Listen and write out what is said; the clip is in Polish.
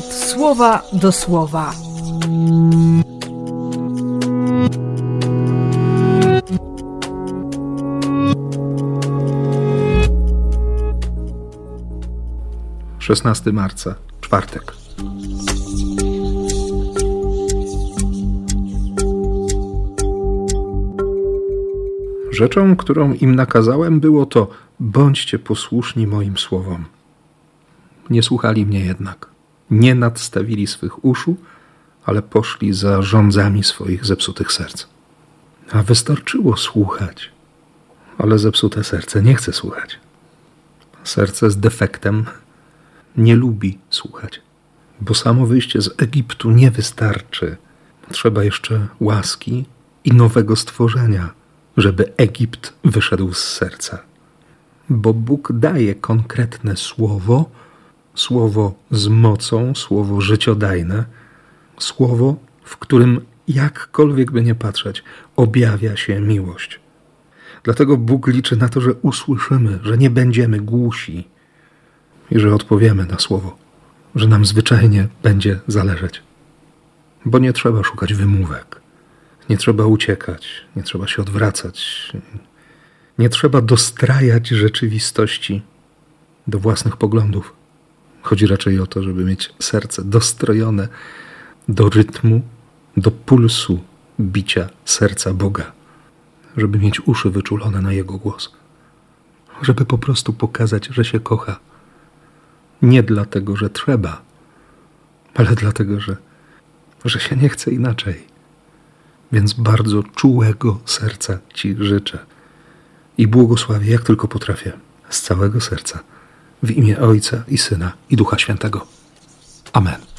słowa do słowa. Szesnasty marca, czwartek. Rzeczą, którą im nakazałem, było to: bądźcie posłuszni moim słowom. Nie słuchali mnie jednak. Nie nadstawili swych uszu, ale poszli za rządzami swoich zepsutych serc. A wystarczyło słuchać, ale zepsute serce nie chce słuchać. Serce z defektem nie lubi słuchać, bo samo wyjście z Egiptu nie wystarczy. Trzeba jeszcze łaski i nowego stworzenia, żeby Egipt wyszedł z serca. Bo Bóg daje konkretne słowo, słowo z mocą, słowo życiodajne, słowo, w którym jakkolwiek by nie patrzeć, objawia się miłość. Dlatego Bóg liczy na to, że usłyszymy, że nie będziemy głusi i że odpowiemy na słowo, że nam zwyczajnie będzie zależeć. Bo nie trzeba szukać wymówek, nie trzeba uciekać, nie trzeba się odwracać, nie trzeba dostrajać rzeczywistości do własnych poglądów. Chodzi raczej o to, żeby mieć serce dostrojone do rytmu, do pulsu bicia serca Boga, żeby mieć uszy wyczulone na Jego głos, żeby po prostu pokazać, że się kocha. Nie dlatego, że trzeba, ale dlatego, że, że się nie chce inaczej. Więc bardzo czułego serca Ci życzę i błogosławię, jak tylko potrafię, z całego serca, w imię Ojca i Syna i Ducha Świętego. Amen.